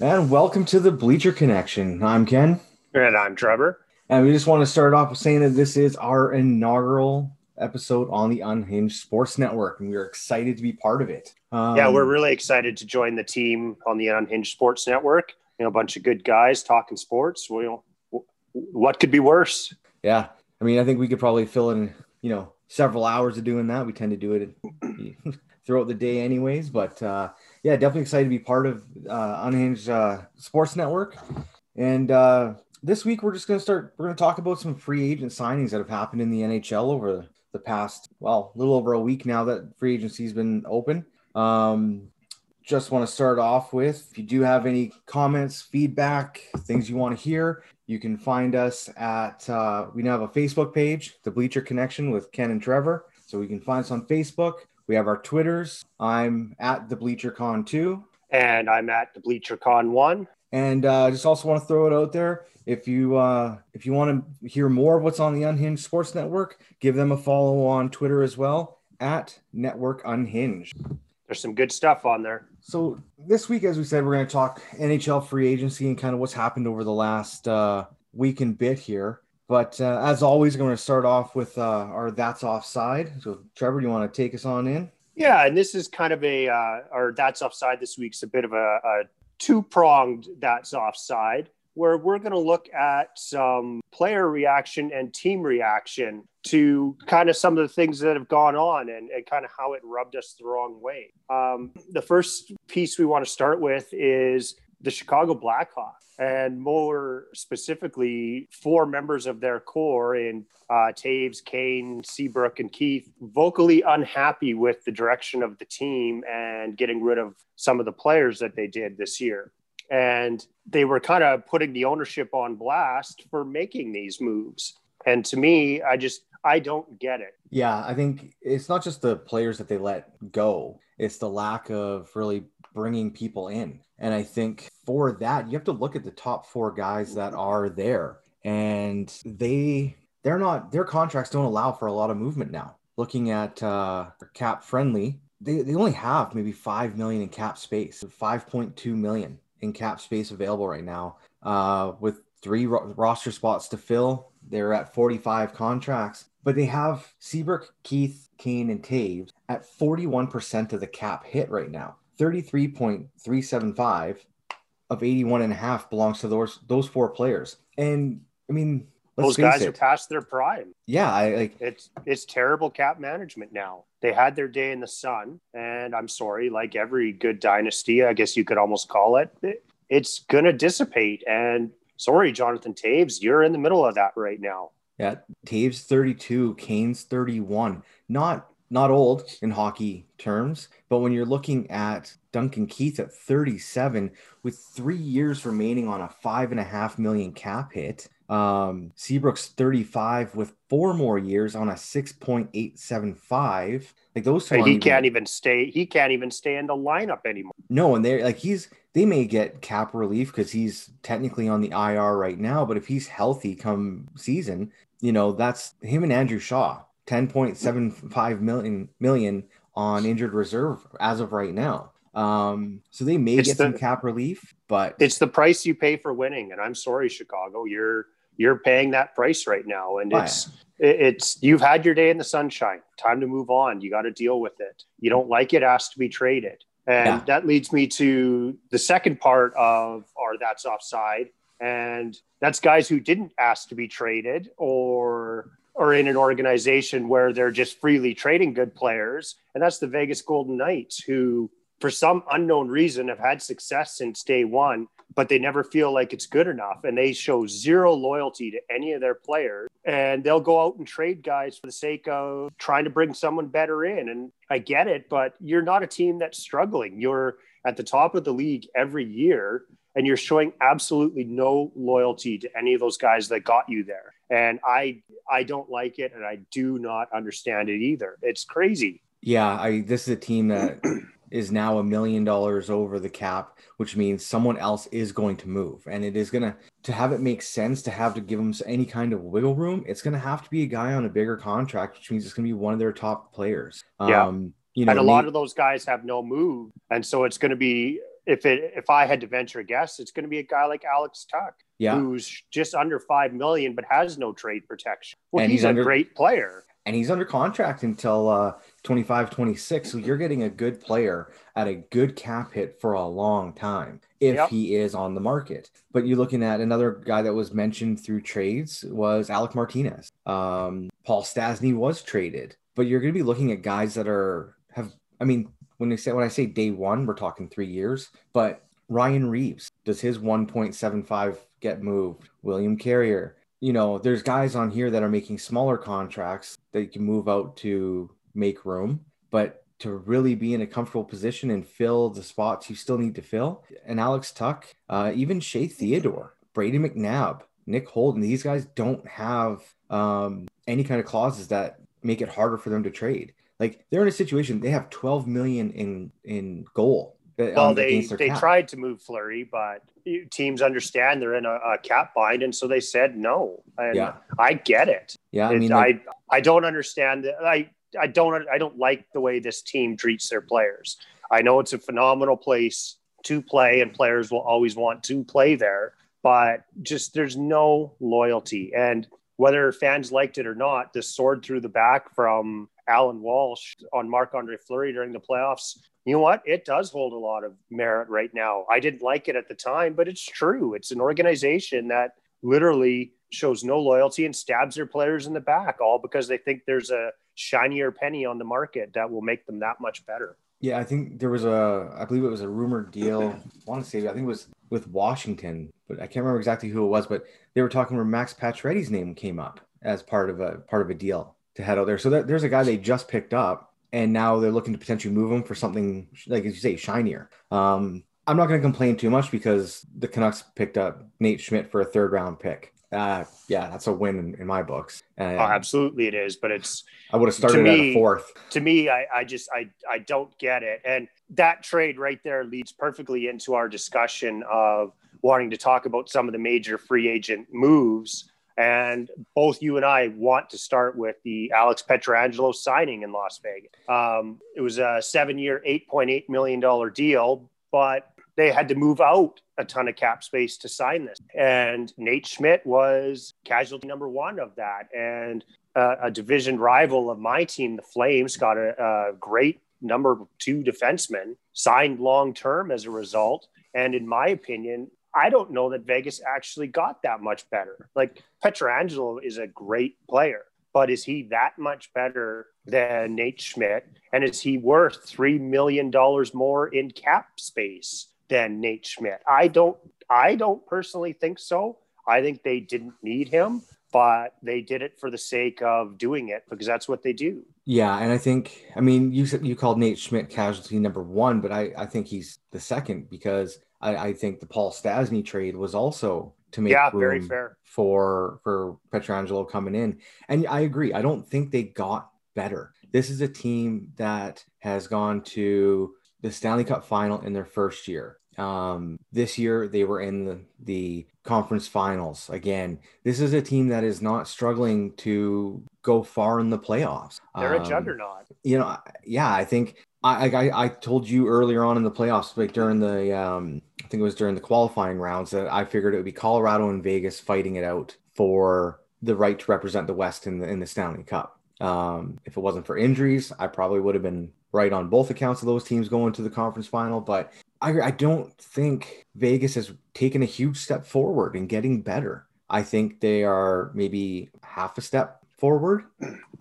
And welcome to the Bleacher Connection. I'm Ken. And I'm Trevor. And we just want to start off with saying that this is our inaugural episode on the Unhinged Sports Network, and we're excited to be part of it. Um, yeah, we're really excited to join the team on the Unhinged Sports Network. You know, a bunch of good guys talking sports. Well, what could be worse? Yeah, I mean, I think we could probably fill in, you know, several hours of doing that. We tend to do it throughout the day, anyways. But uh, yeah, definitely excited to be part of uh, Unhinged uh, Sports Network. And uh, this week, we're just going to start. We're going to talk about some free agent signings that have happened in the NHL over the past, well, a little over a week now that free agency's been open. Um, just want to start off with if you do have any comments, feedback, things you want to hear, you can find us at, uh, we now have a Facebook page, The Bleacher Connection with Ken and Trevor. So you can find us on Facebook. We have our Twitters. I'm at the BleacherCon 2. And I'm at the BleacherCon 1. And uh, just also want to throw it out there. If you uh, if you want to hear more of what's on the Unhinged Sports Network, give them a follow on Twitter as well at Network Unhinged. There's some good stuff on there. So this week, as we said, we're going to talk NHL free agency and kind of what's happened over the last uh, week and bit here. But uh, as always, I'm going to start off with uh, our that's offside. So Trevor, do you want to take us on in? Yeah, and this is kind of a uh, our that's offside this week's a bit of a, a two pronged that's offside where we're going to look at some player reaction and team reaction to kind of some of the things that have gone on and, and kind of how it rubbed us the wrong way. Um, the first piece we want to start with is the Chicago Blackhawks, and more specifically, four members of their core in uh, Toews, Kane, Seabrook, and Keith, vocally unhappy with the direction of the team and getting rid of some of the players that they did this year and they were kind of putting the ownership on blast for making these moves. And to me, I just I don't get it. Yeah, I think it's not just the players that they let go; it's the lack of really bringing people in. And I think for that, you have to look at the top four guys that are there, and they they're not their contracts don't allow for a lot of movement now. Looking at uh, cap friendly, they, they only have maybe 5 million in cap space 5.2 million in cap space available right now. Uh, with three ro- roster spots to fill, they're at 45 contracts, but they have Seabrook, Keith, Kane, and Toews at 41% of the cap hit right now. 33.375 of 81 and a half belongs to those those four players. And I mean, those guys it. are past their prime. Yeah, I like it's it's terrible cap management now. They had their day in the sun, and I'm sorry, like every good dynasty, I guess you could almost call it, it it's gonna dissipate. And sorry, Jonathan Toews, you're in the middle of that right now. Yeah, Toews 32, Kane's 31. Not not old in hockey terms, but when you're looking at Duncan Keith at 37 with three years remaining on a five and a half million cap hit, um, Seabrook's 35 with four more years on a 6.875. Like those he can't even stay. He can't even stay in the lineup anymore. No, and they're like he's they may get cap relief because he's technically on the IR right now. But if he's healthy come season, you know that's him and Andrew Shaw. 10.75 million million on injured reserve as of right now. Um, so they may it's get the, some cap relief, but it's the price you pay for winning. And I'm sorry, Chicago, you're you're paying that price right now and it's it's you've had your day in the sunshine time to move on you got to deal with it you don't like it ask to be traded and yeah. that leads me to the second part of our that's offside and that's guys who didn't ask to be traded or or in an organization where they're just freely trading good players and that's the Vegas Golden Knights who for some unknown reason, have had success since day one, but they never feel like it's good enough. And they show zero loyalty to any of their players. And they'll go out and trade guys for the sake of trying to bring someone better in. And I get it, but you're not a team that's struggling. You're at the top of the league every year and you're showing absolutely no loyalty to any of those guys that got you there and i i don't like it and i do not understand it either it's crazy yeah i this is a team that is now a million dollars over the cap which means someone else is going to move and it is going to to have it make sense to have to give them any kind of wiggle room it's going to have to be a guy on a bigger contract which means it's going to be one of their top players yeah. um you know, and a lot of those guys have no move, and so it's going to be if it if I had to venture a guess, it's going to be a guy like Alex Tuch, yeah. who's just under five million but has no trade protection. Well, and he's, he's under, a great player. And he's under contract until uh 25, 26. So you're getting a good player at a good cap hit for a long time if yep. he is on the market. But you're looking at another guy that was mentioned through trades was Alec Martinez. Um, Paul Stastny was traded, but you're going to be looking at guys that are have. I mean, when they say when I say day one, we're talking three years. But Ryan Reaves does his 1.75 get moved? William Carrier. You know, there's guys on here that are making smaller contracts that you can move out to make room, but to really be in a comfortable position and fill the spots you still need to fill. And Alex Tuch, uh, even Shea Theodore, Brady McNabb, Nick Holden, these guys don't have um, any kind of clauses that make it harder for them to trade. Like they're in a situation they have 12 million in in goal. Uh, well, they they cap. tried to move Fleury, but teams understand they're in a, a, cap bind, and so they said no. And yeah. I get it. Yeah, I mean, like, I I don't understand. I I don't I don't like the way this team treats their players. I know it's a phenomenal place to play, and players will always want to play there, but just there's no loyalty and whether fans liked it or not, this sword through the back from Alan Walsh on Marc Andre Fleury during the playoffs, you know what? It does hold a lot of merit right now. I didn't like it at the time, but it's true. It's an organization that literally shows no loyalty and stabs their players in the back, all because they think there's a shinier penny on the market that will make them that much better. Yeah, I think there was a, I believe it was a rumored deal. I want to say, I think it was with Washington, but I can't remember exactly who it was. But they were talking where Max Pacioretty's name came up as part of a part of a deal to head out there. So there, there's a guy they just picked up, and now they're looking to potentially move him for something like as you say, shinier. Um, I'm not going to complain too much because the Canucks picked up Nate Schmidt for a third round pick. Uh, yeah, that's a win in, in my books. Uh, oh, absolutely, it is. But it's I would have started me, at a fourth. To me, I, I just I I don't get it, and that trade right there leads perfectly into our discussion of wanting to talk about some of the major free agent moves and both you and I want to start with the Alex Pietrangelo signing in Las Vegas. Um, it was a seven year, $8.8 million deal, but they had to move out a ton of cap space to sign this. And Nate Schmidt was casualty number one of that. And uh, a division rival of my team, the Flames, got a, a great number two defenseman signed long term as a result. And in my opinion, I don't know that Vegas actually got that much better. Like Pietrangelo is a great player, but is he that much better than Nate Schmidt? And is he worth $3 million more in cap space than Nate Schmidt? I don't, I don't personally think so. I think they didn't need him, but they did it for the sake of doing it because that's what they do. Yeah, and I think I mean you you called Nate Schmidt casualty number one, but I I think he's the second because I, I think the Paul Stastny trade was also to make yeah, very fair. for for Pietrangelo coming in. And I agree. I don't think they got better. This is a team that has gone to the Stanley Cup final in their first year. Um, this year they were in the, the conference finals again. This is a team that is not struggling to go far in the playoffs. They're um, a juggernaut. You know, yeah, I think I, I I told you earlier on in the playoffs, like during the um, I think it was during the qualifying rounds that I figured it would be Colorado and Vegas fighting it out for the right to represent the West in the in the Stanley Cup. Um, if it wasn't for injuries, I probably would have been right on both accounts of those teams going to the conference final. But I, I don't think Vegas has taken a huge step forward in getting better. I think they are maybe half a step forward,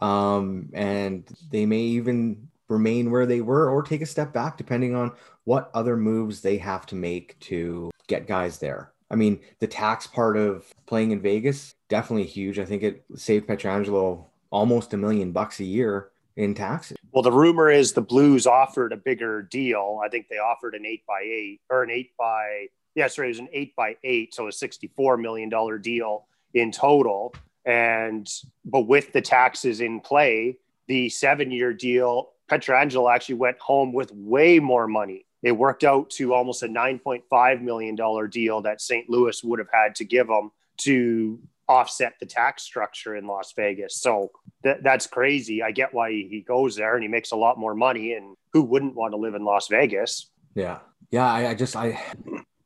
um, and they may even remain where they were or take a step back, depending on what other moves they have to make to get guys there. I mean, the tax part of playing in Vegas definitely huge. I think it saved Pietrangelo almost a million bucks a year in taxes. Well, the rumor is the Blues offered a bigger deal. I think they offered an eight by eight or an eight by yeah, sorry, it was an eight by eight, so a sixty-four million dollar deal in total. And but with the taxes in play, the seven-year deal, Pietrangelo actually went home with way more money. It worked out to almost a nine point five million dollar deal that St. Louis would have had to give him to offset the tax structure in Las Vegas. So th- that's crazy. I get why he goes there and he makes a lot more money. And who wouldn't want to live in Las Vegas? Yeah. Yeah. I, I just, I,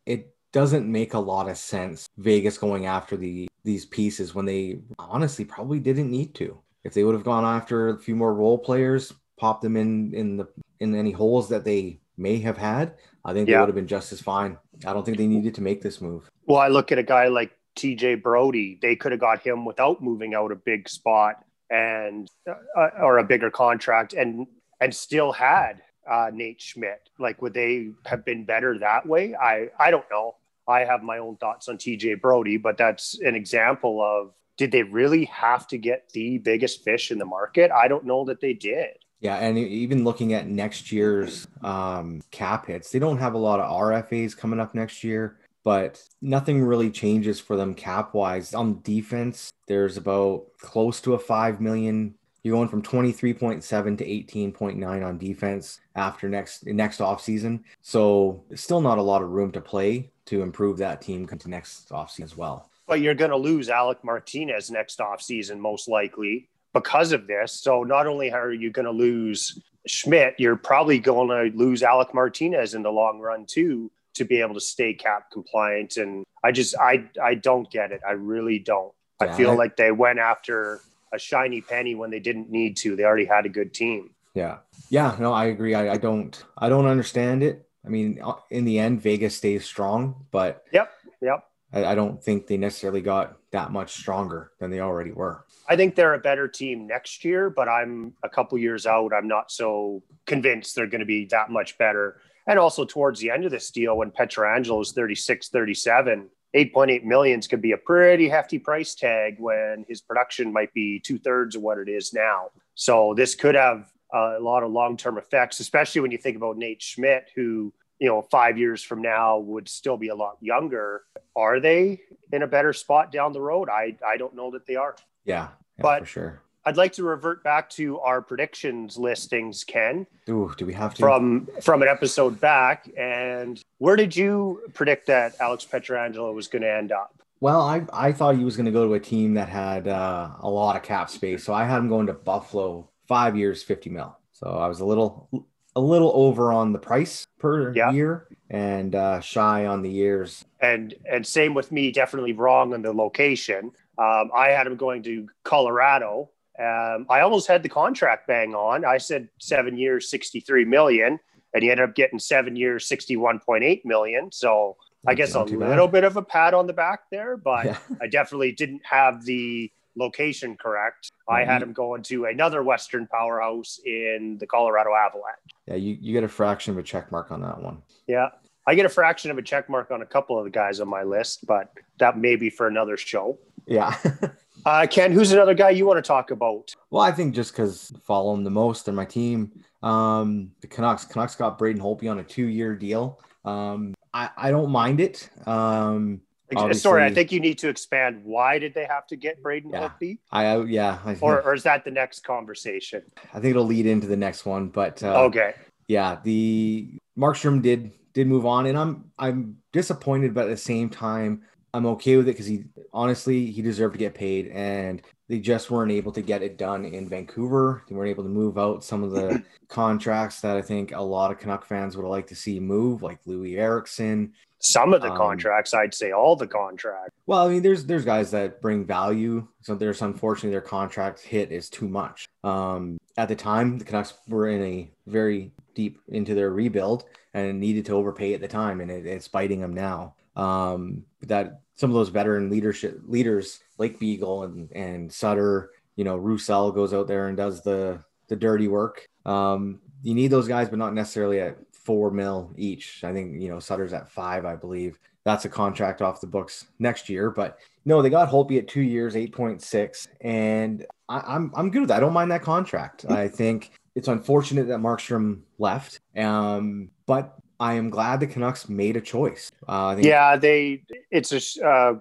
it doesn't make a lot of sense Vegas going after the these pieces when they honestly probably didn't need to. If they would have gone after a few more role players, pop them in in the in any holes that they may have had, I think yeah. they would have been just as fine. I don't think they needed to make this move. Well, I look at a guy like TJ Brodie. They could have got him without moving out a big spot and uh, or a bigger contract and and still had uh, Nate Schmidt. Like, would they have been better that way? I I don't know. I have my own thoughts on TJ Brodie, but that's an example of did they really have to get the biggest fish in the market? I don't know that they did. Yeah, and even looking at next year's um, cap hits, they don't have a lot of RFAs coming up next year, but nothing really changes for them cap wise. On defense, there's about close to a five million. You're going from 23.7 to 18.9 on defense after next next off season. So still not a lot of room to play to improve that team to next offseason as well. But you're going to lose Alec Martinez next offseason, most likely, because of this. So not only are you going to lose Schmidt, you're probably going to lose Alec Martinez in the long run, too, to be able to stay cap compliant. And I just, I, I don't get it. I really don't. Yeah, I feel like they went after a shiny penny when they didn't need to. They already had a good team. Yeah. Yeah. No, I agree. I, I don't, I don't understand it. I mean, uh, in the end, Vegas stays strong, but yep, yep. I, I, don't think they necessarily got that much stronger than they already were. I think they're a better team next year, but I'm a couple years out. I'm not so convinced they're going to be that much better. And also towards the end of this deal, when Pietrangelo is 36, 37, 8.8 millions could be a pretty hefty price tag when his production might be two thirds of what it is now. So this could have a lot of long-term effects, especially when you think about Nate Schmidt, who you know five years from now would still be a lot younger. Are they in a better spot down the road? I I don't know that they are. Yeah, yeah but for sure. I'd like to revert back to our predictions listings, Ken. Ooh, do we have to from from an episode back? And where did you predict that Alex Pietrangelo was going to end up? Well, I I thought he was going to go to a team that had uh, a lot of cap space, so I had him going to Buffalo five years, 50 mil. So I was a little a little over on the price per yeah. year and uh, shy on the years. And and same with me, definitely wrong on the location. Um, I had him going to Colorado. Um, I almost had the contract bang on. I said seven years, 63 million, and he ended up getting seven years, 61.8 million. So That's I guess a little bad. bit of a pat on the back there, but yeah. I definitely didn't have the location correct. I had him going to another Western powerhouse in the Colorado Avalanche. Yeah, you, you get a fraction of a check mark on that one. Yeah. I get a fraction of a check mark on a couple of the guys on my list, but that may be for another show. Yeah. uh, Ken, who's another guy you want to talk about? Well, I think just because follow him the most in my team, um, the Canucks. Canucks got Braden Holtby on a two-year deal. Um, I, I don't mind it. Um, Obviously, Sorry, I think you need to expand. Why did they have to get Braden yeah, Holtby? I yeah, I, or or is that the next conversation? I think it'll lead into the next one, but uh, okay, yeah, the Markstrom did did move on, and I'm I'm disappointed, but at the same time, I'm okay with it because he honestly he deserved to get paid, and they just weren't able to get it done in Vancouver. They weren't able to move out some of the contracts that I think a lot of Canuck fans would like to see move, like Loui Eriksson, some of the um, contracts i'd say all the contracts. Well i mean there's there's guys that bring value. So there's unfortunately their contract hit is too much. Um at the time the canucks were in a very deep into their rebuild and needed to overpay at the time and it, it's biting them now. Um that some of those veteran leadership leaders like beagle and and sutter you know roussel goes out there and does the the dirty work um you need those guys, but not necessarily at four mil each. I think you know Sutter's at five, I believe. That's a contract off the books next year, but no, they got Holtby at two years, eight point six, and I, I'm I'm good with that. I don't mind that contract. I think it's unfortunate that Markstrom left, um, but I am glad the Canucks made a choice. Uh, yeah, they. It's a uh,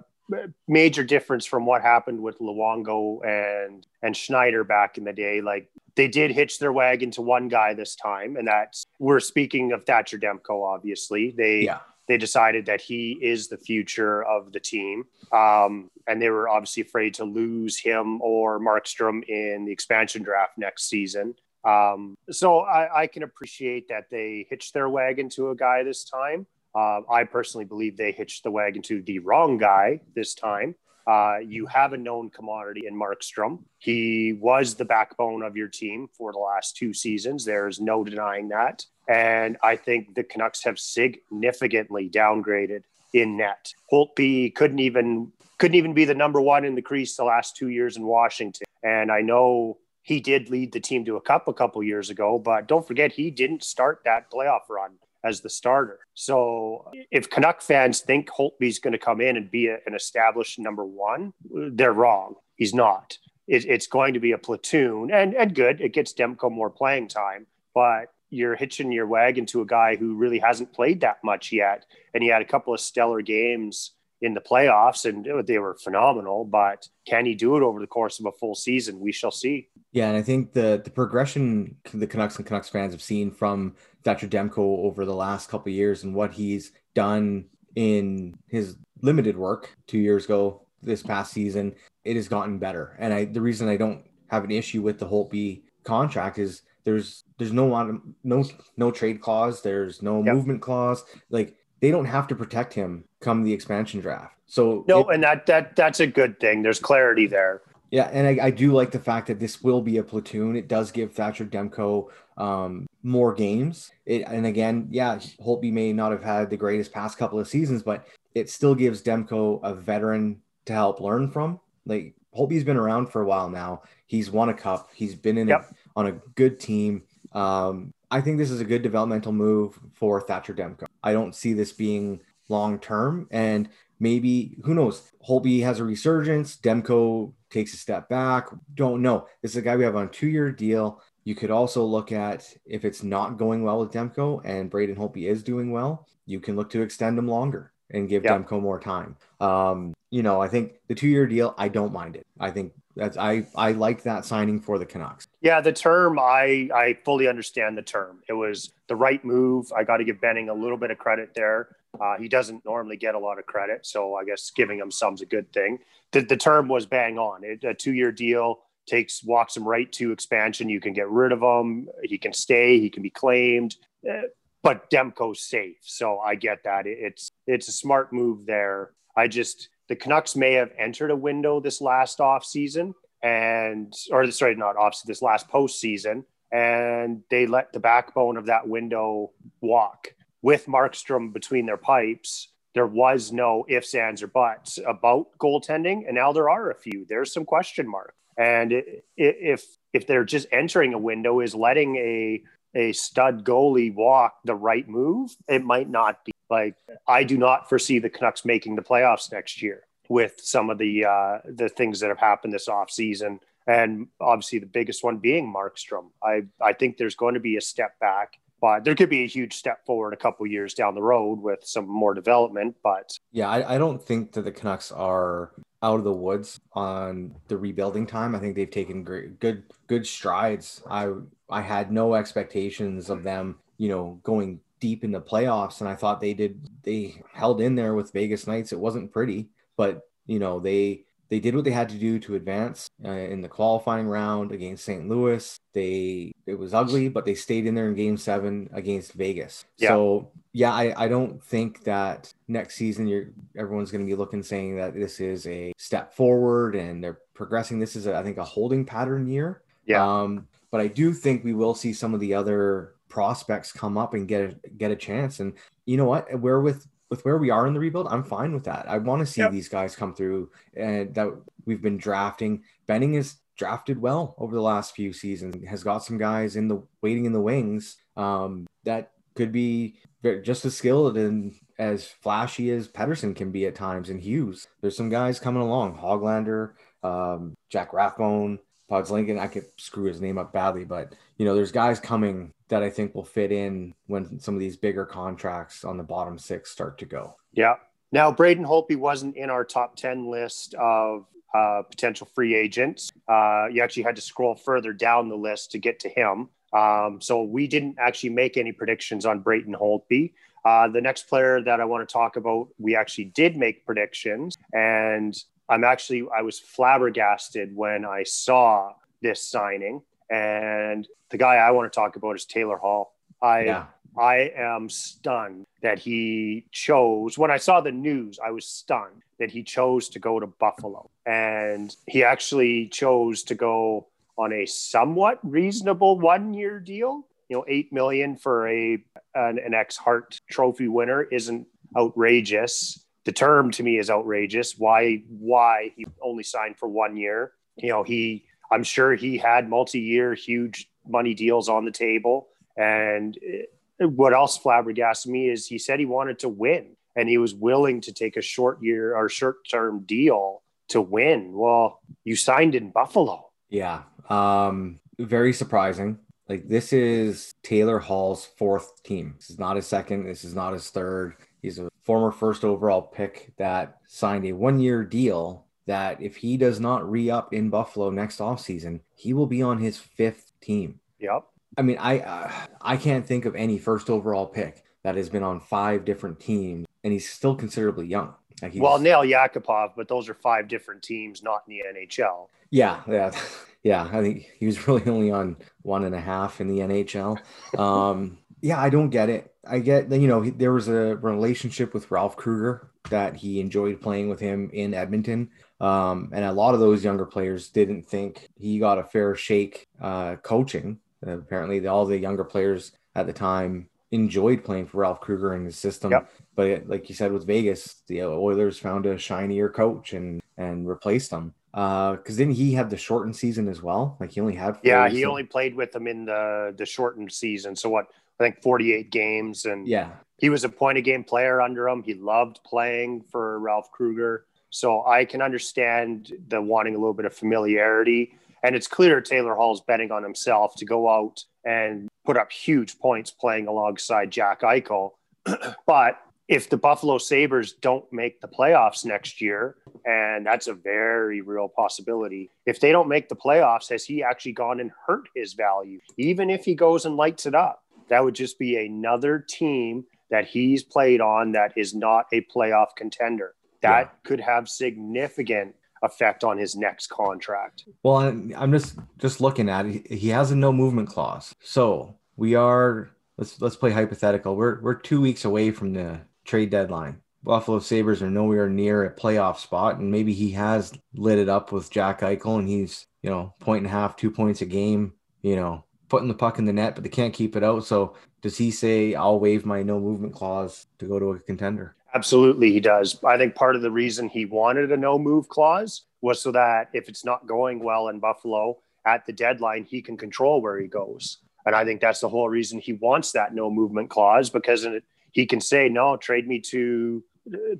major difference from what happened with Luongo and and Schneider back in the day. Like they did hitch their wagon to one guy this time, and that's we're speaking of Thatcher Demko. Obviously, they yeah. they decided that he is the future of the team, um, and they were obviously afraid to lose him or Markstrom in the expansion draft next season. Um, so I, I, can appreciate that they hitched their wagon to a guy this time. Uh, I personally believe they hitched the wagon to the wrong guy this time. Uh, you have a known commodity in Markstrom. He was the backbone of your team for the last two seasons. There's no denying that. And I think the Canucks have significantly downgraded in net. Holtby couldn't even couldn't even be the number one in the crease the last two years in Washington. And I know he did lead the team to a cup a couple years ago, but don't forget he didn't start that playoff run as the starter. So if Canuck fans think Holtby's going to come in and be a, an established number one, they're wrong. He's not. It, it's going to be a platoon, and and good. It gets Demko more playing time, but you're hitching your wagon to a guy who really hasn't played that much yet, and he had a couple of stellar games in the playoffs and they were phenomenal but can he do it over the course of a full season? We shall see. Yeah and i think the the progression the canucks and canucks fans have seen from Thatcher Demko over the last couple years and what he's done in his limited work two years ago this past season it has gotten better. And i the reason i don't have an issue with the holtby contract is there's there's no no no trade clause there's no yep. movement clause. Like they don't have to protect him come the expansion draft. So no, it, and that that that's a good thing. There's clarity there. Yeah, and I, I, do like the fact that this will be a platoon. It does give Thatcher Demko um, more games. It, and again, yeah, Holtby may not have had the greatest past couple of seasons, but it still gives Demko a veteran to help learn from. Like Holtby's been around for a while now. He's won a cup. He's been in yep. a, on a good team. Um, I think this is a good developmental move for Thatcher Demko. I don't see this being long term, and maybe who knows? Holtby has a resurgence. Demko takes a step back. Don't know. This is a guy we have on a two year deal. You could also look at if it's not going well with Demko and Braden Holtby is doing well, you can look to extend him longer and give yeah. Demko more time. Um, you know, I think the two year deal, I don't mind it. I think that's I I like that signing for the Canucks. Yeah, the term I I fully understand the term. It was the right move. I got to give Benning a little bit of credit there. Uh, he doesn't normally get a lot of credit, so I guess giving him some's a good thing. The, the term was bang on. It, a two year deal takes walks him right to expansion. You can get rid of him. He can stay. He can be claimed. Uh, but Demko's safe, so I get that. It, it's it's a smart move there. I just the Canucks may have entered a window this last off season and or sorry, not off this last postseason, and they let the backbone of that window walk with Markstrom between their pipes. There was no ifs, ands, or buts about goaltending, and now there are a few. There's some question mark, and if if they're just entering a window, is letting a a stud goalie walk the right move? It might not be. Like I do not foresee the Canucks making the playoffs next year with some of the uh, the things that have happened this off season, and obviously the biggest one being Markstrom. I I think there's going to be a step back, but there could be a huge step forward a couple years down the road with some more development. But yeah, I, I don't think that the Canucks are out of the woods on the rebuilding time. I think they've taken great, good good strides. I I had no expectations of them, you know, going deep in the playoffs and I thought they did they held in there with Vegas Knights. It wasn't pretty, but you know, they they did what they had to do to advance uh, in the qualifying round against St. Louis. They it was ugly, but they stayed in there in game 7 against Vegas. Yeah. So, yeah, I I don't think that next season you're everyone's going to be looking saying that this is a step forward and they're progressing. This is a, I think a holding pattern year. Yeah. Um, but I do think we will see some of the other prospects come up and get a, get a chance. And you know what? Where with with where we are in the rebuild, I'm fine with that. I want to see yep. these guys come through and that we've been drafting. Benning is drafted well over the last few seasons. Has got some guys in the waiting in the wings um, that could be just as skilled and as flashy as Pettersson can be at times. And Hughes, there's some guys coming along. Hoglander, um, Jack Rathbone, Pods Lincoln. I could screw his name up badly, but you know, there's guys coming that I think will fit in when some of these bigger contracts on the bottom six start to go. Yeah. Now, Braden Holtby wasn't in our top 10 list of uh, potential free agents. Uh, you actually had to scroll further down the list to get to him. Um, so we didn't actually make any predictions on Braden Holtby. Uh, the next player that I want to talk about, we actually did make predictions, and I'm actually I was flabbergasted when I saw this signing. And the guy I want to talk about is Taylor Hall. I yeah. I am stunned that he chose. When I saw the news, I was stunned that he chose to go to Buffalo, and he actually chose to go on a somewhat reasonable one-year deal. You know, eight million for a an, an ex Hart Trophy winner isn't outrageous. The term to me is outrageous. Why? Why he only signed for one year? You know, he. I'm sure he had multi-year, huge money deals on the table, and what else flabbergasted me is he said he wanted to win and he was willing to take a short year or short term deal to win. Well, you signed in Buffalo. Yeah. Um, very surprising. Like this is Taylor Hall's fourth team. This is not his second. This is not his third. He's a former first overall pick that signed a one year deal that if he does not re up in Buffalo next offseason, he will be on his fifth team. Yep. I mean, I uh, I can't think of any first overall pick that has been on five different teams, and he's still considerably young. Like well, Nail Yakupov, but those are five different teams, not in the NHL. Yeah, yeah, yeah. I think he was really only on one and a half in the NHL. Um, yeah, I don't get it. I get that you know there was a relationship with Ralph Krueger that he enjoyed playing with him in Edmonton. Um, and a lot of those younger players didn't think he got a fair shake uh, coaching uh, apparently, all the younger players at the time enjoyed playing for Ralph Krueger and his system. Yep. But it, like you said with Vegas, the Oilers found a shinier coach and and replaced him. Because uh, then he had the shortened season as well. Like he only had yeah, he only played with them in the the shortened season. So what I think forty eight games and yeah, he was a point of game player under him. He loved playing for Ralph Krueger, So I can understand the wanting a little bit of familiarity. And it's clear Taylor Hall's betting on himself to go out and put up huge points playing alongside Jack Eichel. but if the Buffalo Sabres don't make the playoffs next year, and that's a very real possibility, if they don't make the playoffs, has he actually gone and hurt his value? Even if he goes and lights it up, that would just be another team that he's played on that is not a playoff contender. That yeah. could have significant effect on his next contract. Well, I'm just just looking at it. He has a no movement clause. So we are let's let's play hypothetical. We're we're two weeks away from the trade deadline. Buffalo Sabres are nowhere near a playoff spot, and maybe he has lit it up with Jack Eichel, and he's you know point and a half, two points a game, you know, putting the puck in the net, but they can't keep it out. So does he say I'll waive my no movement clause to go to a contender? Absolutely, he does. I think part of the reason he wanted a no move clause was so that if it's not going well in Buffalo at the deadline, he can control where he goes. And I think that's the whole reason he wants that no movement clause because he can say, no, trade me to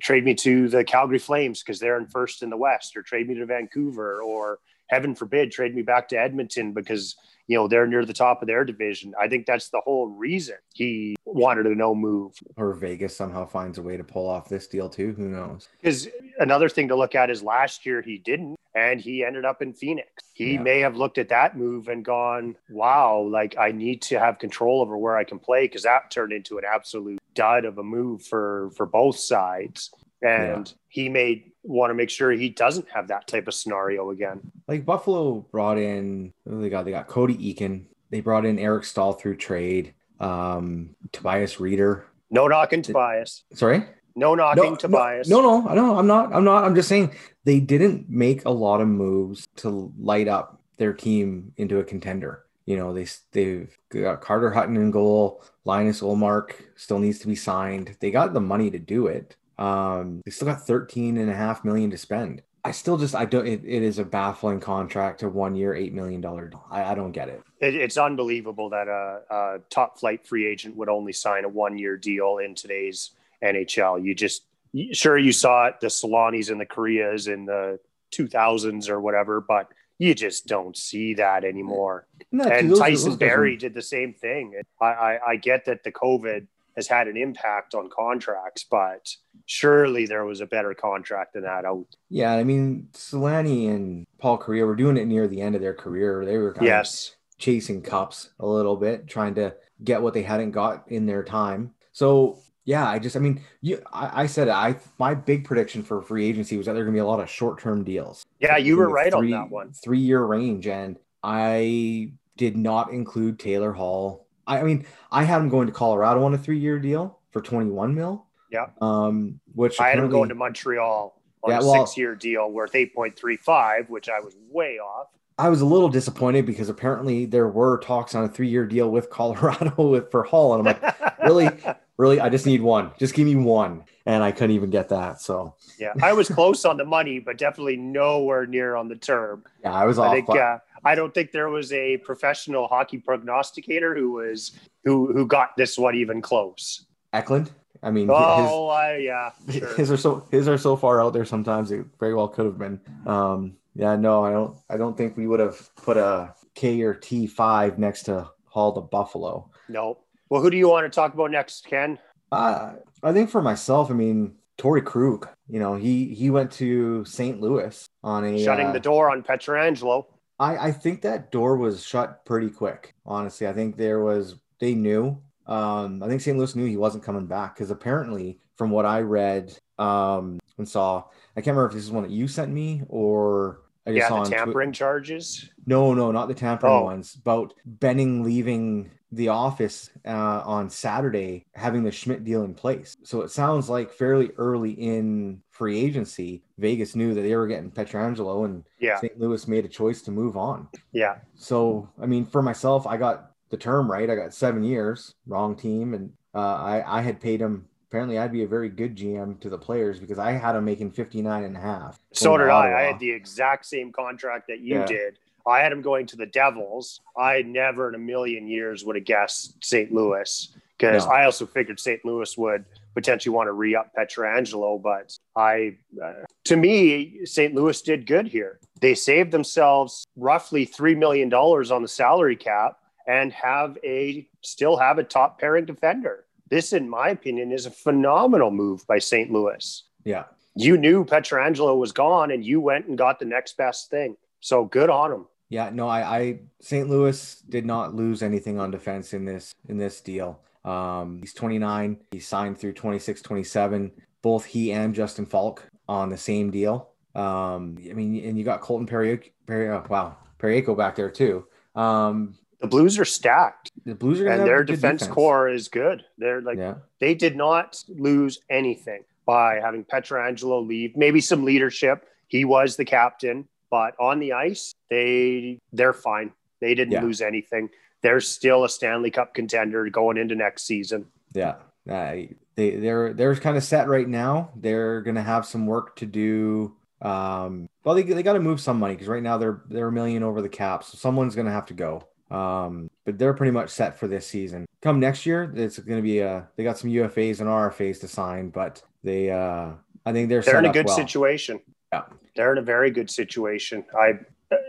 trade me to the Calgary Flames because they're in first in the West, or trade me to Vancouver, or heaven forbid, trade me back to Edmonton because you know they're near the top of their division. I think that's the whole reason he wanted a no move. Or Vegas somehow finds a way to pull off this deal too. Who knows? Because another thing to look at is last year he didn't, and he ended up in Phoenix. He yeah. may have looked at that move and gone, "Wow, like I need to have control over where I can play," because that turned into an absolute dud of a move for for both sides and yeah. he may want to make sure he doesn't have that type of scenario again. Like Buffalo brought in, they got they got Cody Eakin, they brought in Eric Staal through trade, um, Tobias Rieder. No knocking Tobias. Sorry. No knocking no, Tobias. No, no, no, I'm not. I'm not. I'm just saying they didn't make a lot of moves to light up their team into a contender. You know, they they've got Carter Hutton in goal. Linus Ullmark still needs to be signed. They got the money to do it. Um, they still got 13 and a half million to spend. I still just I don't. It, it is a baffling contract to one year, eight million dollar. I, I don't get it. it. It's unbelievable that a, a top flight free agent would only sign a one year deal in today's NHL. You just sure you saw it, the Selannes and the Kariyas in the 2000s or whatever, but you just don't see that anymore. No, and Tyson Barrie did the same thing. I, I, I get that the COVID has had an impact on contracts, but surely there was a better contract than that out. Yeah, I mean, Selanne and Paul Kariya were doing it near the end of their career. They were yes chasing cups a little bit, trying to get what they hadn't got in their time. So yeah, I just, I mean, you, I, I said I my big prediction for free agency was that there are going to be a lot of short term deals. Yeah, you were right three, on that one. Three year range, and I did not include Taylor Hall. I, mean, I had him going to Colorado on a three year deal for twenty one mil. Yeah. Um, which I had him going to Montreal on yeah, a well, six year deal worth eight point three five, which I was way off. I was a little disappointed because apparently there were talks on a three year deal with Colorado with for Hall, and I'm like, really, really, I just need one. Just give me one, and I couldn't even get that. So yeah, I was close on the money, but definitely nowhere near on the term. Yeah, I was I off. Think, uh, I don't think there was a professional hockey prognosticator who was who who got this one even close. Eklund. I mean, oh, his, I, yeah, sure. his are so his are so far out there. Sometimes it very well could have been. Um, yeah, no, I don't. I don't think we would have put a K or T five next to Hall to Buffalo. No. Well, who do you want to talk about next, Ken? Uh, I think for myself, I mean, Torey Krug. You know, he he went to St. Louis on a shutting uh, the door on Pietrangelo. I I think that door was shut pretty quick. Honestly, I think there was they knew. Um, I think St. Louis knew he wasn't coming back because apparently, from what I read um, and saw, I can't remember if this is one that you sent me or I yeah, the tampering charges. No, no, not the tampering oh. ones. About Benning leaving the office uh, on Saturday, having the Schmidt deal in place. So it sounds like fairly early in free agency, Vegas knew that they were getting Pietrangelo, and yeah. St. Louis made a choice to move on. Yeah. So I mean, for myself, I got the term right. I got seven years, wrong team, and uh, I I had paid him apparently I'd be a very good GM to the players because I had him making 59 and a half. So did I. I had the exact same contract that you yeah. did. I had him going to the Devils. I never in a million years would have guessed St. Louis because no. I also figured St. Louis would potentially want to re up Pietrangelo. But I, uh, to me, St. Louis did good here. They saved themselves roughly $3 million on the salary cap and have a still have a top pairing defender this, in my opinion, is a phenomenal move by St. Louis. Yeah. You knew Pietrangelo was gone and you went and got the next best thing. So good on him. Yeah, no, I, I St. Louis did not lose anything on defense in this in this deal. Um, he's 29. He signed through 26, 27. Both he and Justin Faulk on the same deal. Um, I mean, and you got Colton Perry, Perry oh, wow, Parayko back there too. Um, the Blues are stacked. The Blues are and their defense, defense, core is good. They're like yeah. they did not lose anything by having Pietrangelo leave. Maybe some leadership. He was the captain, but on the ice, they they're fine. They didn't yeah. lose anything. They're still a Stanley Cup contender going into next season. Yeah, uh, they they're they're kind of set right now. They're gonna have some work to do. Um, well, they, they got to move some money because right now they're they're a million over the cap, so someone's gonna have to go. Um, but they're pretty much set for this season. Come next year, it's going to be a. They got some UFAs and RFAs to sign, but they, uh, I think they're they're in a good well. situation. Yeah, they're in a very good situation. I,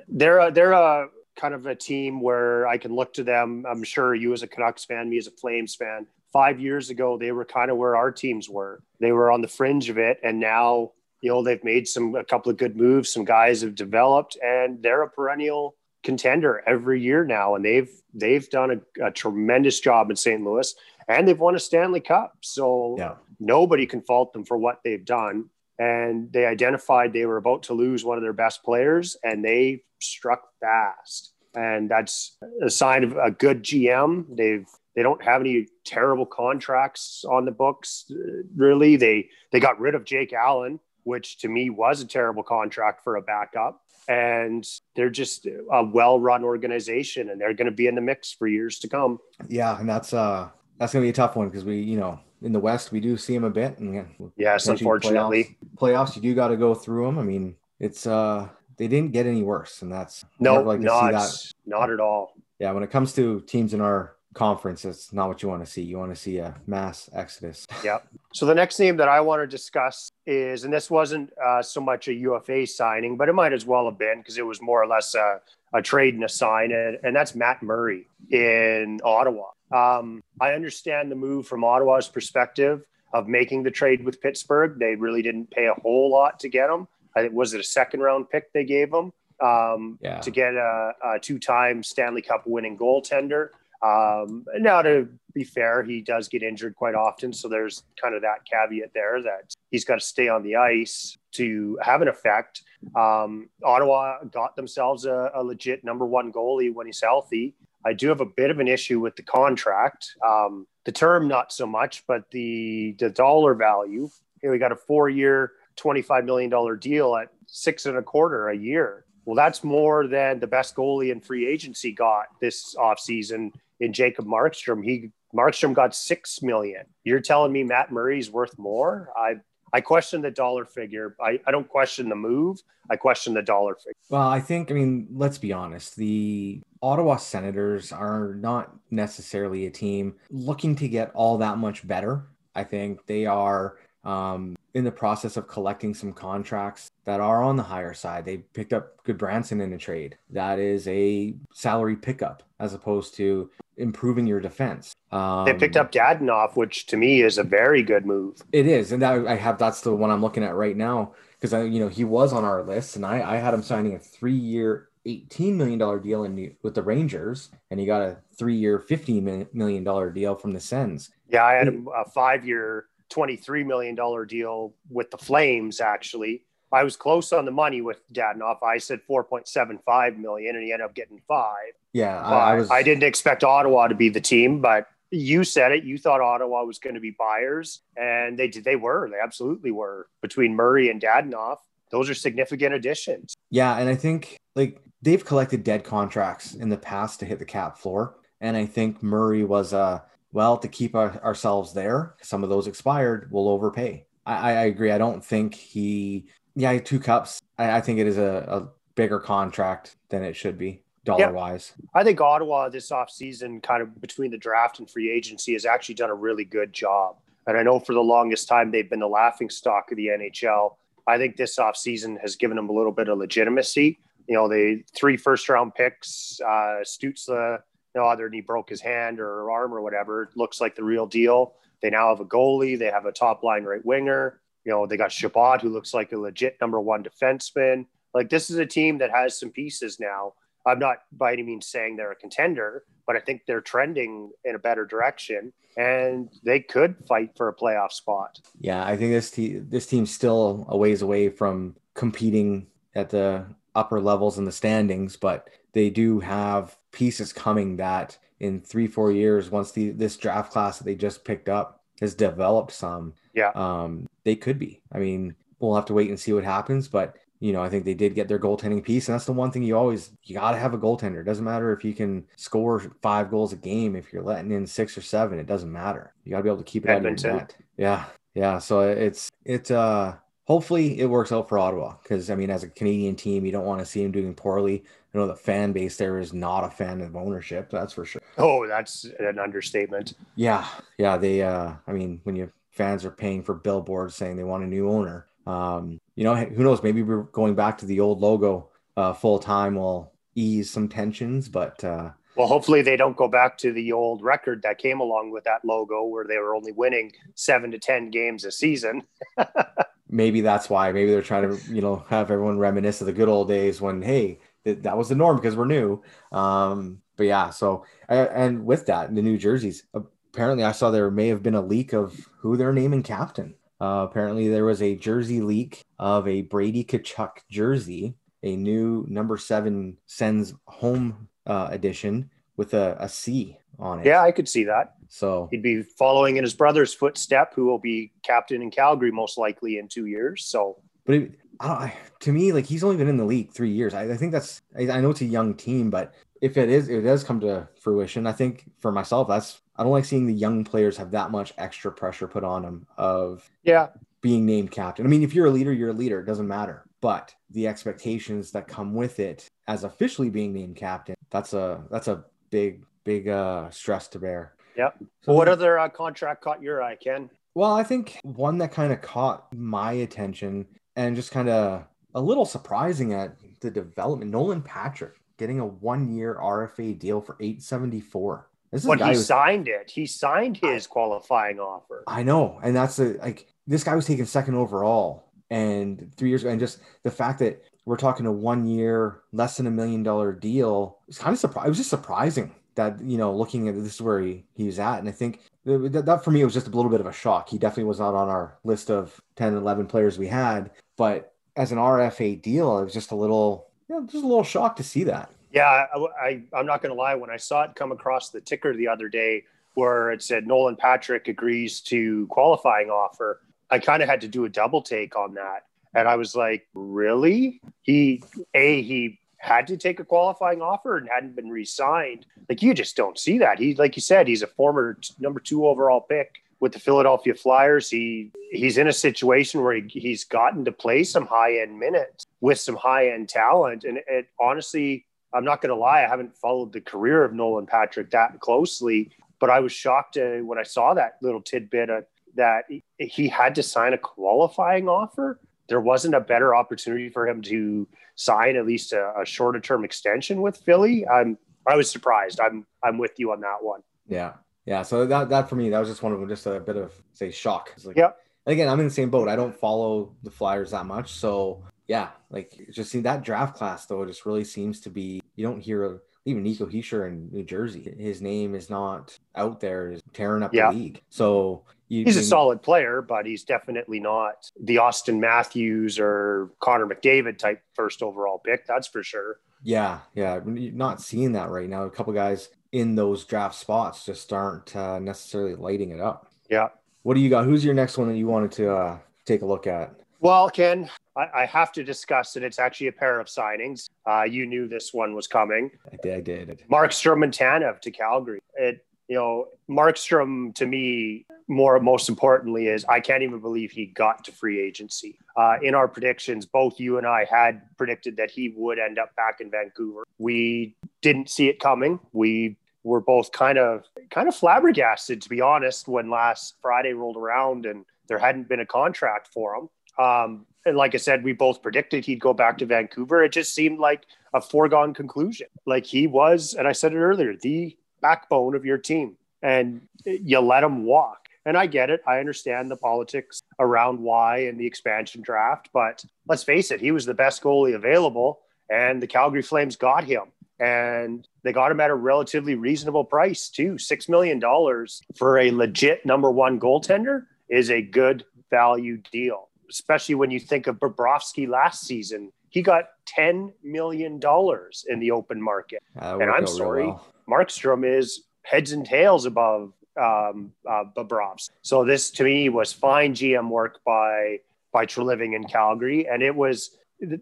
they're a, they're a kind of a team where I can look to them. I'm sure you as a Canucks fan, me as a Flames fan. Five years ago, they were kind of where our teams were. They were on the fringe of it, and now you know they've made some a couple of good moves. Some guys have developed, and they're a perennial contender every year now, and they've they've done a, a tremendous job in St. Louis, and they've won a Stanley Cup. So yeah. nobody can fault them for what they've done. And they identified they were about to lose one of their best players, and they struck fast. And that's a sign of a good GM. They've they don't have any terrible contracts on the books, really. They they got rid of Jake Allen, which to me was a terrible contract for a backup and they're just a well-run organization and they're going to be in the mix for years to come yeah and that's uh that's going to be a tough one because we you know in the west we do see them a bit and yes unfortunately playoffs, playoffs you do got to go through them i mean it's uh they didn't get any worse, and that's no, like not not at all. Yeah, when it comes to teams in our conference, it's not what you want to see. You want to see a mass exodus. Yep. So the next name that I want to discuss is, and this wasn't uh, so much a UFA signing, but it might as well have been because it was more or less a, a trade and a sign, and, and that's Matt Murray in Ottawa. Um, I understand the move from Ottawa's perspective of making the trade with Pittsburgh. They really didn't pay a whole lot to get him. I think was it a second round pick they gave him um, yeah. to get a, a two time Stanley Cup winning goaltender. Um, now, to be fair, he does get injured quite often, so there's kind of that caveat there that he's got to stay on the ice to have an effect. Um, Ottawa got themselves a, a, legit number one goalie when he's healthy. I do have a bit of an issue with the contract, um, the term not so much, but the the dollar value. Here we got a four year, twenty five million dollar deal at six and a quarter a year. Well, that's more than the best goalie in free agency got this offseason in Jacob Markstrom. He Markstrom got six million. You're telling me Matt Murray's worth more? I I question the dollar figure. I, I don't question the move. I question the dollar figure. Well, I think, I mean, let's be honest. The Ottawa Senators are not necessarily a team looking to get all that much better. I think they are um, in the process of collecting some contracts that are on the higher side. They picked up Gudbranson in a trade. That is a salary pickup as opposed to improving your defense. Um, they picked up Dadonov, which to me is a very good move. It is, and that I have that's the one I'm looking at right now because I you know he was on our list, and I I had him signing a three year. $18 million deal in with the Rangers, and he got a three year, $15 million deal from the Sens. Yeah, I had a five year, $23 million deal with the Flames, actually. I was close on the money with Dadonov. I said 4.75 million and he ended up getting five. Yeah. I, I, was, I didn't expect Ottawa to be the team, but you said it. You thought Ottawa was going to be buyers and they did. They were, they absolutely were between Murray and Dadonov. Those are significant additions. Yeah. And I think like they've collected dead contracts in the past to hit the cap floor. And I think Murray was, uh, well, to keep our, ourselves there, some of those expired, we'll overpay. I, I, agree. I don't think he, yeah, two cups. I, I think it is a, a, bigger contract than it should be dollar yeah. wise. I think Ottawa this offseason, kind of between the draft and free agency, has actually done a really good job. And I know for the longest time they've been the laughing stock of the NHL. I think this offseason has given them a little bit of legitimacy. You know, they three first round picks, uh, Stützle know, either he broke his hand or arm or whatever. It looks like the real deal. They now have a goalie. They have a top line right winger. You know, they got Chabot, who looks like a legit number one defenseman. Like this is a team that has some pieces now. I'm not by any means saying they're a contender, but I think they're trending in a better direction, and they could fight for a playoff spot. Yeah, I think this team this team's still a ways away from competing at the upper levels in the standings, but they do have pieces coming that in three four years once the this draft class that they just picked up has developed some yeah. um they could be. I mean we'll have to wait and see what happens but you know i think they did get their goaltending piece and that's the one thing you always you got to have a goaltender. It doesn't matter if you can score five goals a game if you're letting in six or seven it doesn't matter. You got to be able to keep it Edmonton. out of your net. Yeah yeah so it's it's uh hopefully it works out for Ottawa because I mean, as a Canadian team, you don't want to see them doing poorly. I know the fan base there is not a fan of ownership. That's for sure. Oh, that's an understatement. Yeah, yeah. They, uh, I mean, when you fans are paying for billboards saying they want a new owner, um, you know, who knows? Maybe we're going back to the old logo uh, full time will ease some tensions, but. Uh, well, hopefully they don't go back to the old record that came along with that logo where they were only winning seven to 10 games a season. maybe that's why. Maybe they're trying to, you know, have everyone reminisce of the good old days when, hey, th- that was the norm because we're new. Um, but yeah, so and with that, the New Jerseys. Apparently, I saw there may have been a leak of who they're naming captain. Uh, apparently, there was a jersey leak of a Brady Tkachuk jersey, a new number seven Sens home uh, edition with a, a C on it. Yeah, I could see that. So he'd be following in his brother's footstep, who will be captain in Calgary most likely in two years. So, but it, I to me, like he's only been in the league three years. I, I think that's I, I, know it's a young team, but if it is, it does come to fruition. I think for myself, that's I don't like seeing the young players have that much extra pressure put on them of yeah being named captain. I mean, if you're a leader, you're a leader. It doesn't matter. but the expectations that come with it as officially being named captain, that's a that's a big big uh, stress to bear. Yep. So what other uh, contract caught your eye, Ken? Well, I think one that kind of caught my attention and just kind of a little surprising at the development. Nolan Patrick getting a one-year RFA deal for 874. This is but he signed it. He signed his I, qualifying offer. I know, and that's a like this guy was taken second overall, and three years ago, and just the fact that we're talking a one-year, less than a million dollar deal. It's kind of surprising. It was just surprising that you know, looking at this is where he, he's at, and I think that, that for me was just a little bit of a shock. He definitely was not on our list of 10, 11 players we had, but as an RFA deal, it was just a little, you know, just a little shock to see that. Yeah, I, I am not going to lie. When I saw it come across the ticker the other day, where it said Nolan Patrick agrees to qualifying offer, I kind of had to do a double take on that, and I was like, really? He a he had to take a qualifying offer and hadn't been re-signed. Like you just don't see that. He, like you said, he's a former t- number two overall pick with the Philadelphia Flyers. He he's in a situation where he, he's gotten to play some high end minutes with some high end talent. And it honestly, I'm not going to lie, I haven't followed the career of Nolan Patrick that closely, but I was shocked uh, when I saw that little tidbit uh, that he had to sign a qualifying offer. There wasn't a better opportunity for him to sign at least a, a shorter term extension with Philly. I'm I was surprised. I'm I'm with you on that one. Yeah, yeah. So that that for me that was just one of them, just a bit of say shock. Like, yep. Again, I'm in the same boat. I don't follow the Flyers that much, so yeah, like just see that draft class though. It just really seems to be you don't hear even Nico Hischier in New Jersey. His name is not out there, is tearing up yeah. the league. So you, he's a solid player, but he's definitely not the Auston Matthews or Connor McDavid type first overall pick. That's for sure. Yeah, yeah, not seeing that right now. A couple guys in those draft spots just aren't uh, necessarily lighting it up. Yeah. What do you got? Who's your next one that you wanted to uh, take a look at? Well, Ken, I, I, have to discuss it. It's actually a pair of signings. Uh, you knew this one was coming. I did. I did. Markstrom and Tanev to Calgary. It, you know, Markstrom to me, more most importantly, is I can't even believe he got to free agency. Uh, in our predictions, both you and I had predicted that he would end up back in Vancouver. We didn't see it coming. We were both kind of kind of flabbergasted, to be honest, when last Friday rolled around and there hadn't been a contract for him. Um, and like I said, we both predicted he'd go back to Vancouver. It just seemed like a foregone conclusion. Like he was, and I said it earlier, the backbone of your team, and you let him walk. And I get it. I understand the politics around why and the expansion draft, but let's face it, he was the best goalie available, and the Calgary Flames got him. And they got him at a relatively reasonable price, too. Six million dollars for a legit number one goaltender is a good value deal especially when you think of Bobrovsky last season. He got $10 million in the open market. Uh, and I'm sorry, well. Markstrom is heads and tails above um, uh, Bobrovsky. So this to me was fine GM work by by Treliving in Calgary. And it was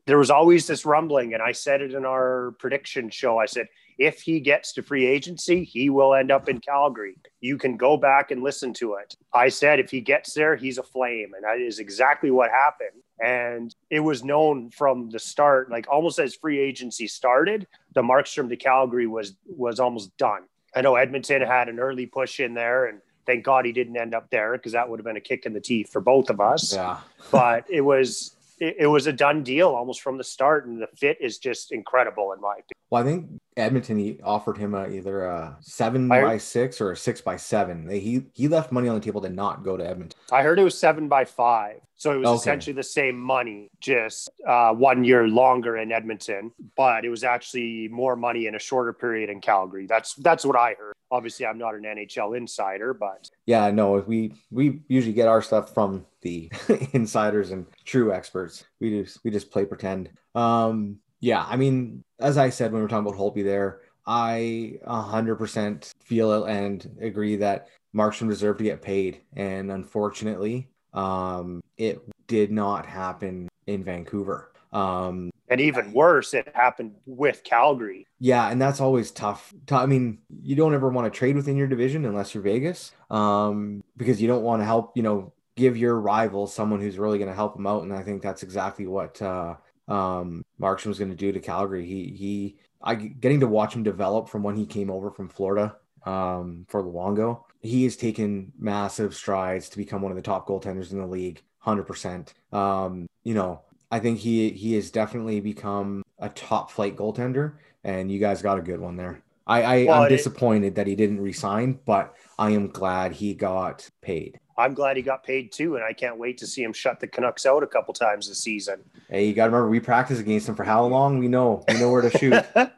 there was always this rumbling, and I said it in our prediction show. I said, if he gets to free agency, he will end up in Calgary. You can go back and listen to it. I said, if he gets there, he's a flame. And that is exactly what happened. And it was known from the start, like almost as free agency started, the Markstrom to Calgary was was almost done. I know Edmonton had an early push in there and thank God he didn't end up there because that would have been a kick in the teeth for both of us. Yeah. but it was it, it, was a done deal almost from the start, and the fit is just incredible in my opinion. Well, I think Edmonton he offered him a, either a seven I, by six or a six by seven. He he left money on the table to not go to Edmonton. I heard it was seven by five, so it was okay. essentially the same money, just uh, one year longer in Edmonton, but it was actually more money in a shorter period in Calgary. That's that's what I heard. Obviously, I'm not an NHL insider, but yeah, no, we we usually get our stuff from the insiders and true experts. We just we just play pretend. Um, yeah, I mean, as I said when we were talking about Holtby there, I 100% feel and agree that Markstrom deserved to get paid, and unfortunately, um, it did not happen in Vancouver. Um, and even worse, it happened with Calgary. Yeah, and that's always tough. I mean, you don't ever want to trade within your division unless you're Vegas, um, because you don't want to help. You know, give your rival someone who's really going to help them out. And I think that's exactly what uh, um, Markstrom was going to do to Calgary. He he I getting to watch him develop from when he came over from Florida um, for Luongo. He has taken massive strides to become one of the top goaltenders in the league, hundred um, percent. You know, I think he he has definitely become a top flight goaltender, and you guys got a good one there. I, I well, am disappointed that he didn't resign, but I am glad he got paid. I'm glad he got paid too, and I can't wait to see him shut the Canucks out a couple times this season. Hey, you got to remember we practice against him for how long? We know we know where to shoot.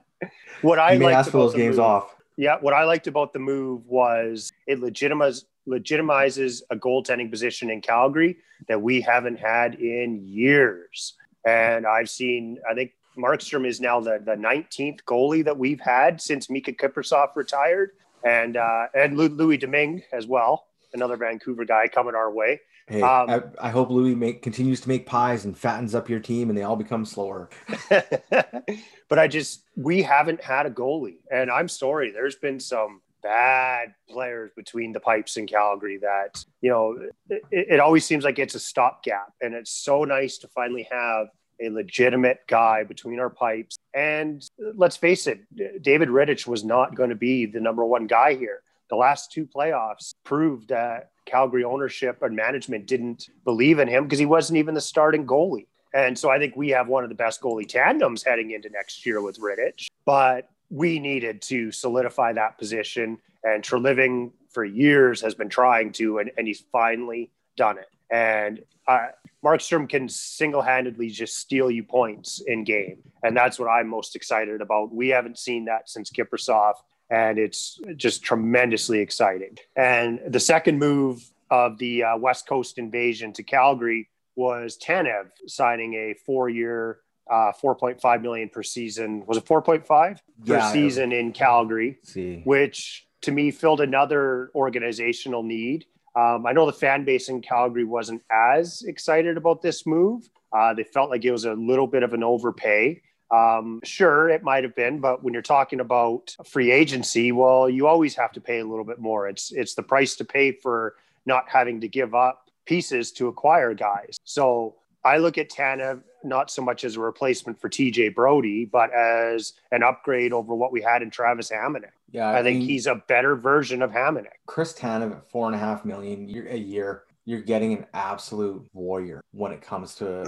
what I may ask for those games move, off. Yeah, what I liked about the move was it legitimizes legitimizes a goaltending position in Calgary that we haven't had in years. And I've seen, I think Markstrom is now the, the 19th goalie that we've had since Mika Kiprusoff retired, and uh, and Louis Domingue as well, another Vancouver guy coming our way. Hey, um, I, I, hope Louis make, continues to make pies and fattens up your team, and they all become slower. but I just we haven't had a goalie, and I'm sorry. There's been some bad players between the pipes in Calgary that you know it, it always seems like it's a stopgap, and it's so nice to finally have a legitimate guy between our pipes. And let's face it, David Rittich was not going to be the number one guy here. The last two playoffs proved that Calgary ownership and management didn't believe in him because he wasn't even the starting goalie. And so I think we have one of the best goalie tandems heading into next year with Rittich. But we needed to solidify that position. And Treliving for years has been trying to, and, and he's finally done it. And uh, Markstrom can single handedly just steal you points in game. And that's what I'm most excited about. We haven't seen that since Kiprusoff, and it's just tremendously exciting. And the second move of the uh, West Coast invasion to Calgary was Tanev signing a four year, uh, 4.5 million per season. Was it 4.5 per yeah, season in Calgary? See. Which to me filled another organizational need. Um, I know the fan base in Calgary wasn't as excited about this move. Uh, they felt like it was a little bit of an overpay. Um, sure, it might have been, but when you're talking about free agency, well, you always have to pay a little bit more. It's it's the price to pay for not having to give up pieces to acquire guys. So I look at Tanev not so much as a replacement for TJ Brodie, but as an upgrade over what we had in Travis Hamonic. Yeah, I, I think mean, he's a better version of Hamonic. Chris Tanev at four and a half million a year, you're getting an absolute warrior when it comes to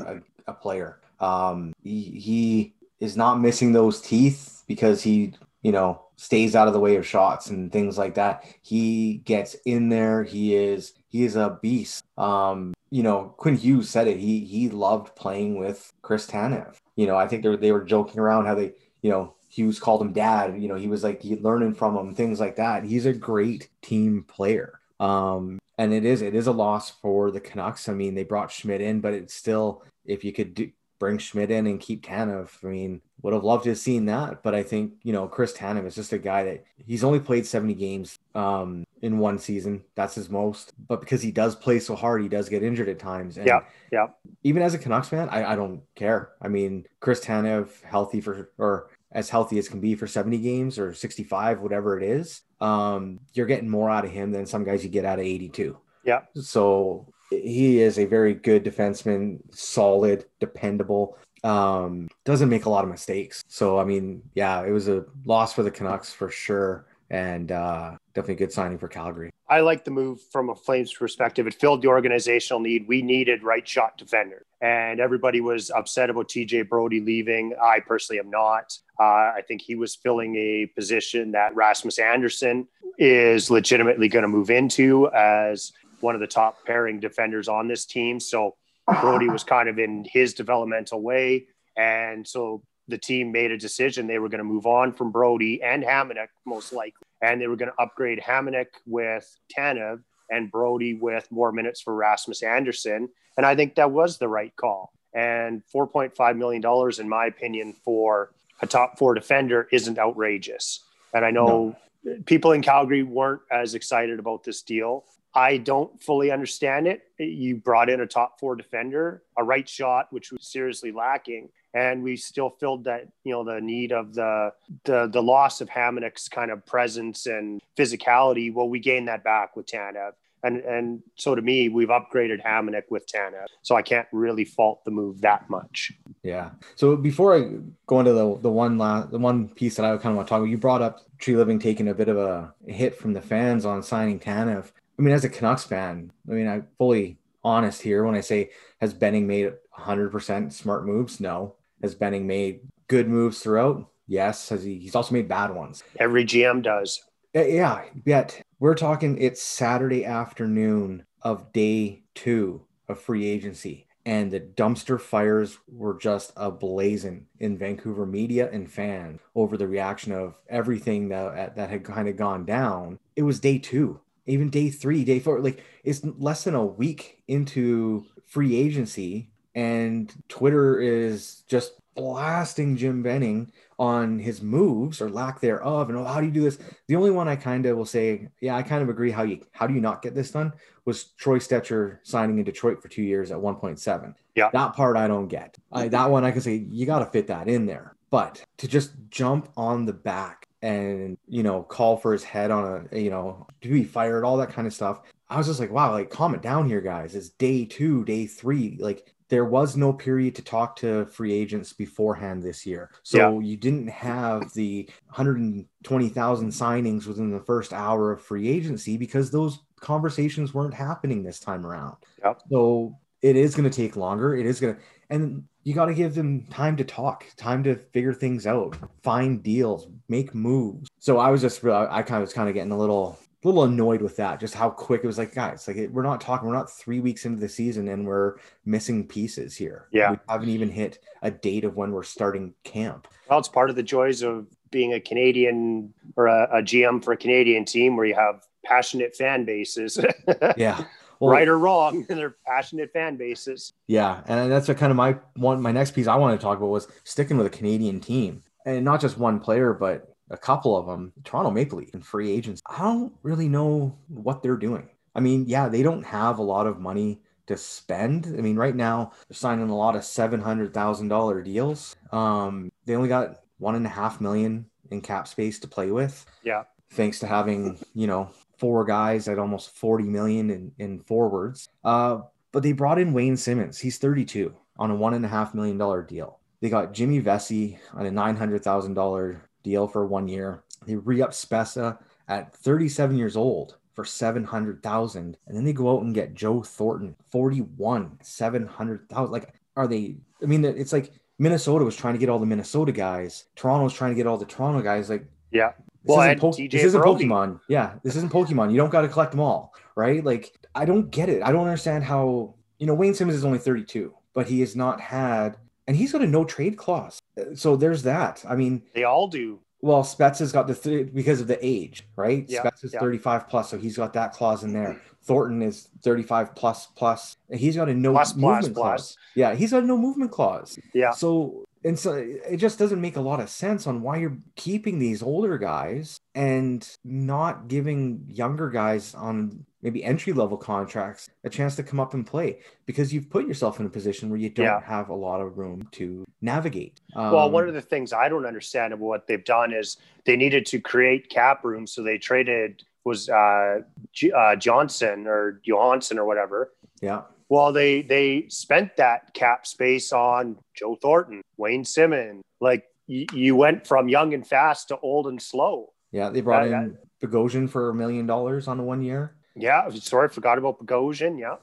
a, a player. Um, he, he is not missing those teeth because he, you know, stays out of the way of shots and things like that. He gets in there. He is he is a beast. Um, you know, Quinn Hughes said it. He he loved playing with Chris Tanev. You know, I think they were, they were joking around how they, you know, Hughes called him dad. You know, he was like he learning from him, things like that. He's a great team player. Um, and it is it is a loss for the Canucks. I mean, they brought Schmidt in, but it's still if you could do, bring Schmidt in and keep Tanev. I mean, would have loved to have seen that, but I think you know Chris Tanev is just a guy that he's only played 70 games um, in one season. That's his most, but because he does play so hard, he does get injured at times. And yeah, yeah. Even as a Canucks fan, I, I don't care. I mean, Chris Tanev healthy for or as healthy as can be for 70 games or 65, whatever it is. Um, you're getting more out of him than some guys you get out of 82. Yeah. So he is a very good defenseman, solid, dependable. Um, doesn't make a lot of mistakes. So I mean, yeah, it was a loss for the Canucks for sure, and uh, definitely a good signing for Calgary. I like the move from a Flames perspective. It filled the organizational need. We needed right shot defender, and everybody was upset about TJ Brodie leaving. I personally am not. Uh, I think he was filling a position that Rasmus Andersson is legitimately going to move into as one of the top pairing defenders on this team. So Brodie was kind of in his developmental way. And so the team made a decision they were going to move on from Brodie and Hamonic, most likely. And they were going to upgrade Hamonic with Tanev and Brodie with more minutes for Rasmus Andersson. And I think that was the right call. And $4.5 million, in my opinion, for a top four defender isn't outrageous. And I know no. people in Calgary weren't as excited about this deal. I don't fully understand it. You brought in a top four defender, a right shot, which was seriously lacking, and we still filled that you know the need of the the the loss of Hamonic's kind of presence and physicality. Well, we gained that back with Tanev. And and so to me, we've upgraded Hamonic with Tanev, so I can't really fault the move that much. Yeah. So before I go into the the one last the one piece that I kind of want to talk about, you brought up Treliving taking a bit of a hit from the fans on signing Tanev. I mean, as a Canucks fan, I mean, I'm fully honest here when I say has Benning made 100% smart moves? No. Has Benning made good moves throughout? Yes. Has he? He's also made bad ones. Every GM does. Yeah. Yet we're talking. It's Saturday afternoon of day two of free agency, and the dumpster fires were just ablazing in Vancouver media and fans over the reaction of everything that that had kind of gone down. It was day two, even day three, day four. Like it's less than a week into free agency, and Twitter is just blasting Jim Benning on his moves or lack thereof and oh, how do you do this? The only one i kind of will say yeah i kind of agree how you how do you not get this done was troy stecher signing in detroit for two years at 1.7 yeah. That part i don't get. I, that one i can say you got to fit that in there. But to just jump on the back and you know call for his head on a you know to be fired all that kind of stuff i was just like wow like calm it down here guys it's day two day three like there was no period to talk to free agents beforehand this year. So yeah. you didn't have the 120,000 signings within the first hour of free agency because those conversations weren't happening this time around. Yeah. So it is going to take longer. It is going to, and you got to give them time to talk, time to figure things out, find deals, make moves. So I was just, uh, I kind of was kind of getting a little a little annoyed with that, just how quick it was. Like, guys, like we're not talking, we're not three weeks into the season and we're missing pieces here. Yeah, we haven't even hit a date of when we're starting camp. Well, it's part of the joys of being a Canadian or a, a GM for a Canadian team where you have passionate fan bases. yeah. Well, right or wrong, they're passionate fan bases. Yeah, and that's kind of my one. My next piece I wanted to talk about was sticking with a Canadian team, and not just one player, but a couple of them, Toronto Maple Leaf and free agents. I don't really know what they're doing. I mean, yeah, they don't have a lot of money to spend. I mean, right now they're signing a lot of seven hundred thousand dollar deals. Um, they only got one and a half million in cap space to play with. Yeah, thanks to having you know four guys at almost forty million in, in forwards. Uh, but they brought in Wayne Simmonds. He's thirty two on a one and a half million dollar deal. They got Jimmy Vesey on a nine hundred thousand dollar deal for one year. They re-up Spezza at 37 years old for 700,000 and then they go out and get Joe Thornton 41 700,000 like are they I mean it's like Minnesota was trying to get all the Minnesota guys Toronto was trying to get all the Toronto guys like yeah this well, isn't, po- this isn't Pokemon yeah this isn't Pokemon you don't got to collect them all right like I don't get it I don't understand how you know Wayne Simmonds is only 32 but he has not had and he's got a no trade clause. So there's that. I mean, they all do. Well, Spets has got the th- because of the age, right? Yeah, Spets is yeah. 35 plus, so he's got that clause in there. Thornton is 35 plus plus. He's got a no plus, movement plus, clause. Plus. Yeah, he's got a no movement clause. Yeah. So and so it just doesn't make a lot of sense on why you're keeping these older guys and not giving younger guys on maybe entry level contracts a chance to come up and play because you've put yourself in a position where you don't yeah. have a lot of room to navigate. Um, well, one of the things I don't understand about what they've done is they needed to create cap room, so they traded was uh, G- uh, Johnson or Johansson or whatever. Yeah well, they they spent that cap space on Joe Thornton, Wayne Simmonds. Like y- you went from young and fast to old and slow. Yeah, they brought in Bogosian for a million dollars on the one year. Yeah, sorry, forgot about Bogosian. Yeah.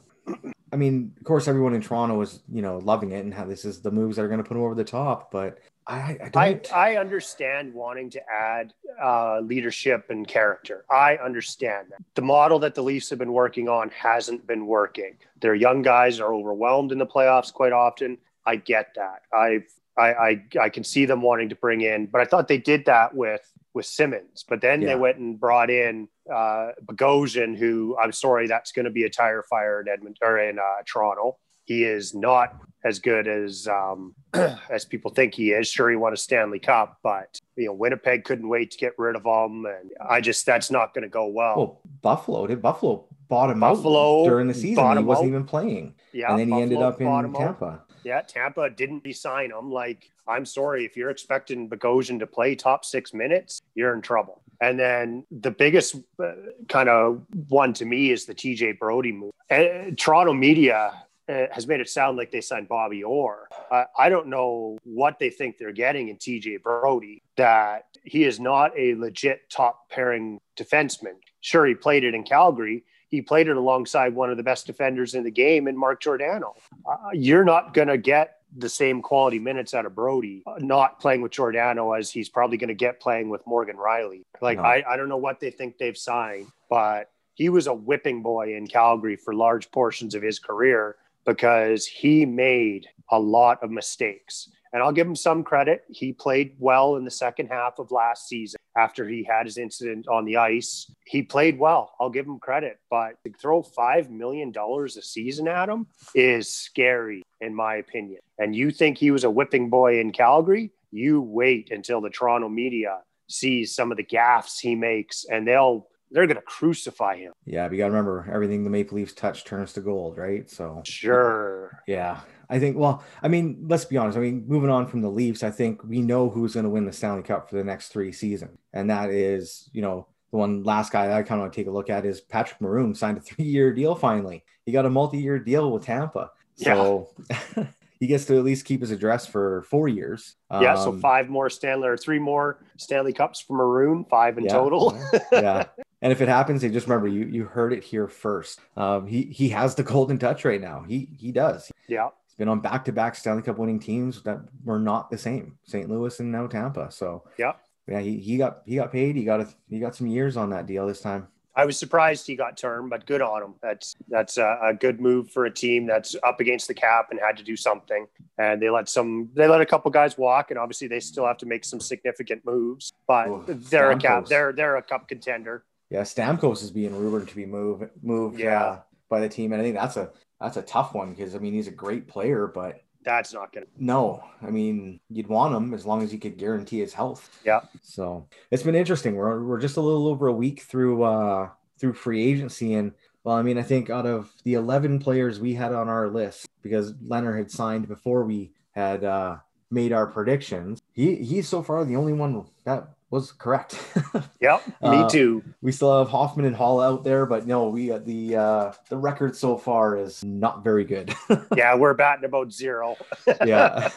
I mean, of course, everyone in Toronto was, you know, loving it and how this is the moves that are going to put them over the top. But I, I, I, I, understand wanting to add uh, leadership and character. I understand that. The model that the Leafs have been working on hasn't been working. Their young guys are overwhelmed in the playoffs quite often. I get that. I've, I, I, I can see them wanting to bring in, but I thought they did that with with Simmonds. But then yeah. they went and brought in uh, Bogosian, who I'm sorry, that's going to be a tire fire in Edmonton or in uh, Toronto. He is not as good as um, as people think he is. Sure, he won a Stanley Cup, but you know Winnipeg couldn't wait to get rid of him, and I just that's not going to go well. Well, Buffalo did. Buffalo bought him Buffalo out during the season. He wasn't out. even playing. Yeah, and then Buffalo he ended up in Tampa. Out. Yeah, Tampa didn't resign him. Like, I'm sorry if you're expecting Bogosian to play top six minutes, you're in trouble. And then the biggest uh, kind of one to me is the TJ Brodie move. And Toronto media uh, has made it sound like they signed Bobby Orr. Uh, I don't know what they think they're getting in TJ Brodie, that he is not a legit top pairing defenseman. Sure, he played it in Calgary. He played it alongside one of the best defenders in the game in Mark Giordano. Uh, you're not going to get the same quality minutes out of Brodie, uh, not playing with Giordano as he's probably going to get playing with Morgan Rielly. Like, no. I, I don't know what they think they've signed, but he was a whipping boy in Calgary for large portions of his career because he made a lot of mistakes. And I'll give him some credit. He played well in the second half of last season after he had his incident on the ice. He played well. I'll give him credit. But to throw $5 million a season at him is scary, in my opinion. And you think he was a whipping boy in Calgary? You wait until the Toronto media sees some of the gaffes he makes and they'll they're going to crucify him. Yeah, but you got to remember everything the Maple Leafs touch turns to gold, right? So sure. Yeah, I think. Well, I mean, let's be honest. I mean, moving on from the Leafs, I think we know who's going to win the Stanley Cup for the next three seasons, and that is, you know, the one last guy I kind of want to take a look at is Patrick Maroon signed a three-year deal finally. He got a multi-year deal with Tampa. So yeah. he gets to at least keep his address for four years. Yeah, um, so five more Stanley or three more Stanley Cups for Maroon, five in yeah, total. yeah, and if it happens, they just remember you you heard it here first. Um, he he has the golden touch right now. He he does. Yeah. He's been on back to back Stanley Cup winning teams that were not the same. St. Louis and now Tampa. So yeah. Yeah, he, he got he got paid. He got a, he got some years on that deal this time. I was surprised he got term, but good on him. That's that's a, a, good move for a team that's up against the cap and had to do something. And they let some they let a couple guys walk, and obviously they still have to make some significant moves. But oh, they're a cap they're they're a cup contender yeah, Stamkos is being rumored to be moved moved yeah. Uh, by the team, and I think that's a that's a tough one because I mean he's a great player, but that's not gonna. No, I mean you'd want him as long as you could guarantee his health. Yeah. So it's been interesting. We're we're just a little over a week through uh through free agency, and well, I mean I think out of the eleven players we had on our list because Leonard had signed before we had uh made our predictions, he he's so far the only one that was correct. yep, me uh, too. We still have Hoffman and Hall out there, but no, we uh, the uh, the record so far is not very good. yeah, we're batting about zero. yeah,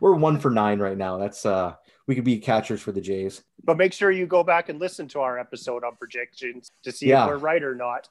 we're one for nine right now. That's uh, we could be catchers for the Jays. But make sure you go back and listen to our episode on projections to see yeah. if we're right or not.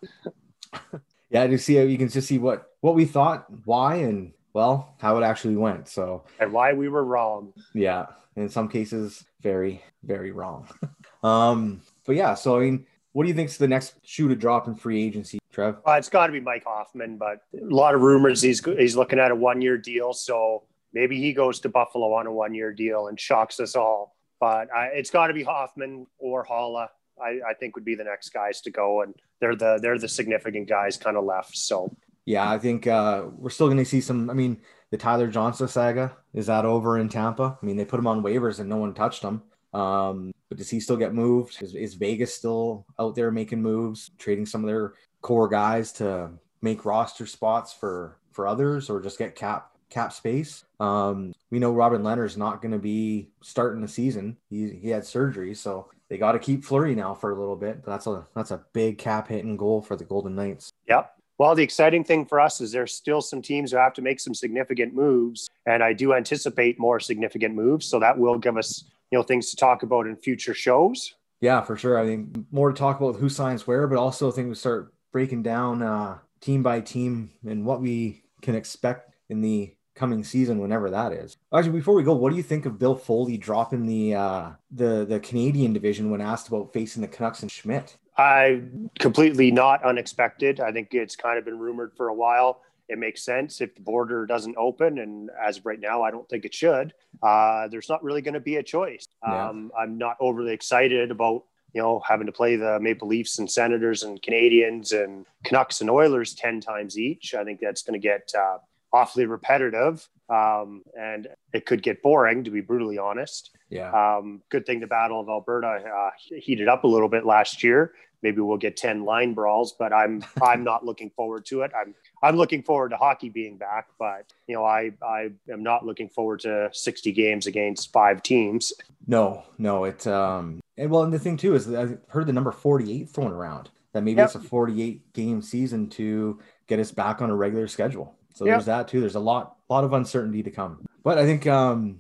yeah, to see you can just see what what we thought, why, and well, how it actually went. So and why we were wrong. Yeah in some cases very very wrong. Um but yeah so i mean what do you think's the next shoe to drop in free agency trev? Well, it's got to be mike hoffman but a lot of rumors he's he's looking at a one year deal so maybe he goes to buffalo on a one year deal and shocks us all. But I, it's got to be hoffman or Haula. I, I think would be the next guys to go and they're the they're the significant guys kind of left so. Yeah i think uh we're still going to see some i mean the Tyler Johnson saga is that over in Tampa? I mean, they put him on waivers and no one touched him. Um, but does he still get moved? Is, is, Vegas still out there making moves, trading some of their core guys to make roster spots for for others, or just get cap cap space? Um, we know Robin Lehner's not going to be starting the season. He he had surgery, so they got to keep Fleury now for a little bit. That's a that's a big cap hitting goal for the Golden Knights. Yep, well, the exciting thing for us is there's still some teams who have to make some significant moves, and I do anticipate more significant moves. So that will give us, you know, things to talk about in future shows. Yeah, for sure. I mean, more to talk about who signs where, but also I think we start breaking down uh, team by team and what we can expect in the coming season, whenever that is. Actually, before we go, what do you think of Bill Foley dropping the uh, the the Canadian division when asked about facing the Canucks and Schmidt? I completely not unexpected. I think it's kind of been rumored for a while. It makes sense if the border doesn't open, and as of right now, I don't think it should. Uh, there's not really going to be a choice. Yeah. Um, I'm not overly excited about you know having to play the Maple Leafs and Senators and Canadiens and Canucks and Oilers ten times each. I think that's going to get uh, awfully repetitive, um, and it could get boring, to be brutally honest. Yeah. Um, good thing the Battle of Alberta uh, heated up a little bit last year. Maybe we'll get ten line brawls, but I'm I'm not looking forward to it. I'm I'm looking forward to hockey being back, but you know I I am not looking forward to 60 games against five teams. No, no, it um And well, and the thing too is that I heard the number 48 thrown around. That maybe Yep. it's a 48 game season to get us back on a regular schedule. So Yep. there's that too. There's a lot, lot of uncertainty to come. But I think um,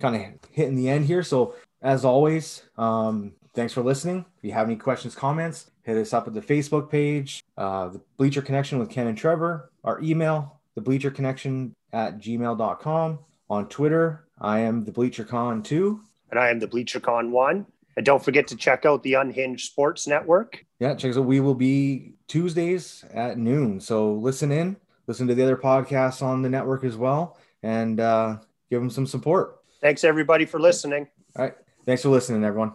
kind of hitting the end here. So as always, um, thanks for listening. If you have any questions, comments, hit us up at the Facebook page, uh, the Bleacher Connection with Ken and Trevor, our email, the Bleacher Connection at gmail.com. On Twitter, I am the Bleacher Con 2. And I am the BleacherCon one. And don't forget to check out the Unhinged Sports Network. Yeah, check us out. We will be Tuesdays at noon. So listen in, listen to the other podcasts on the network as well, and uh, give them some support. Thanks everybody for listening. All right. Thanks for listening, everyone.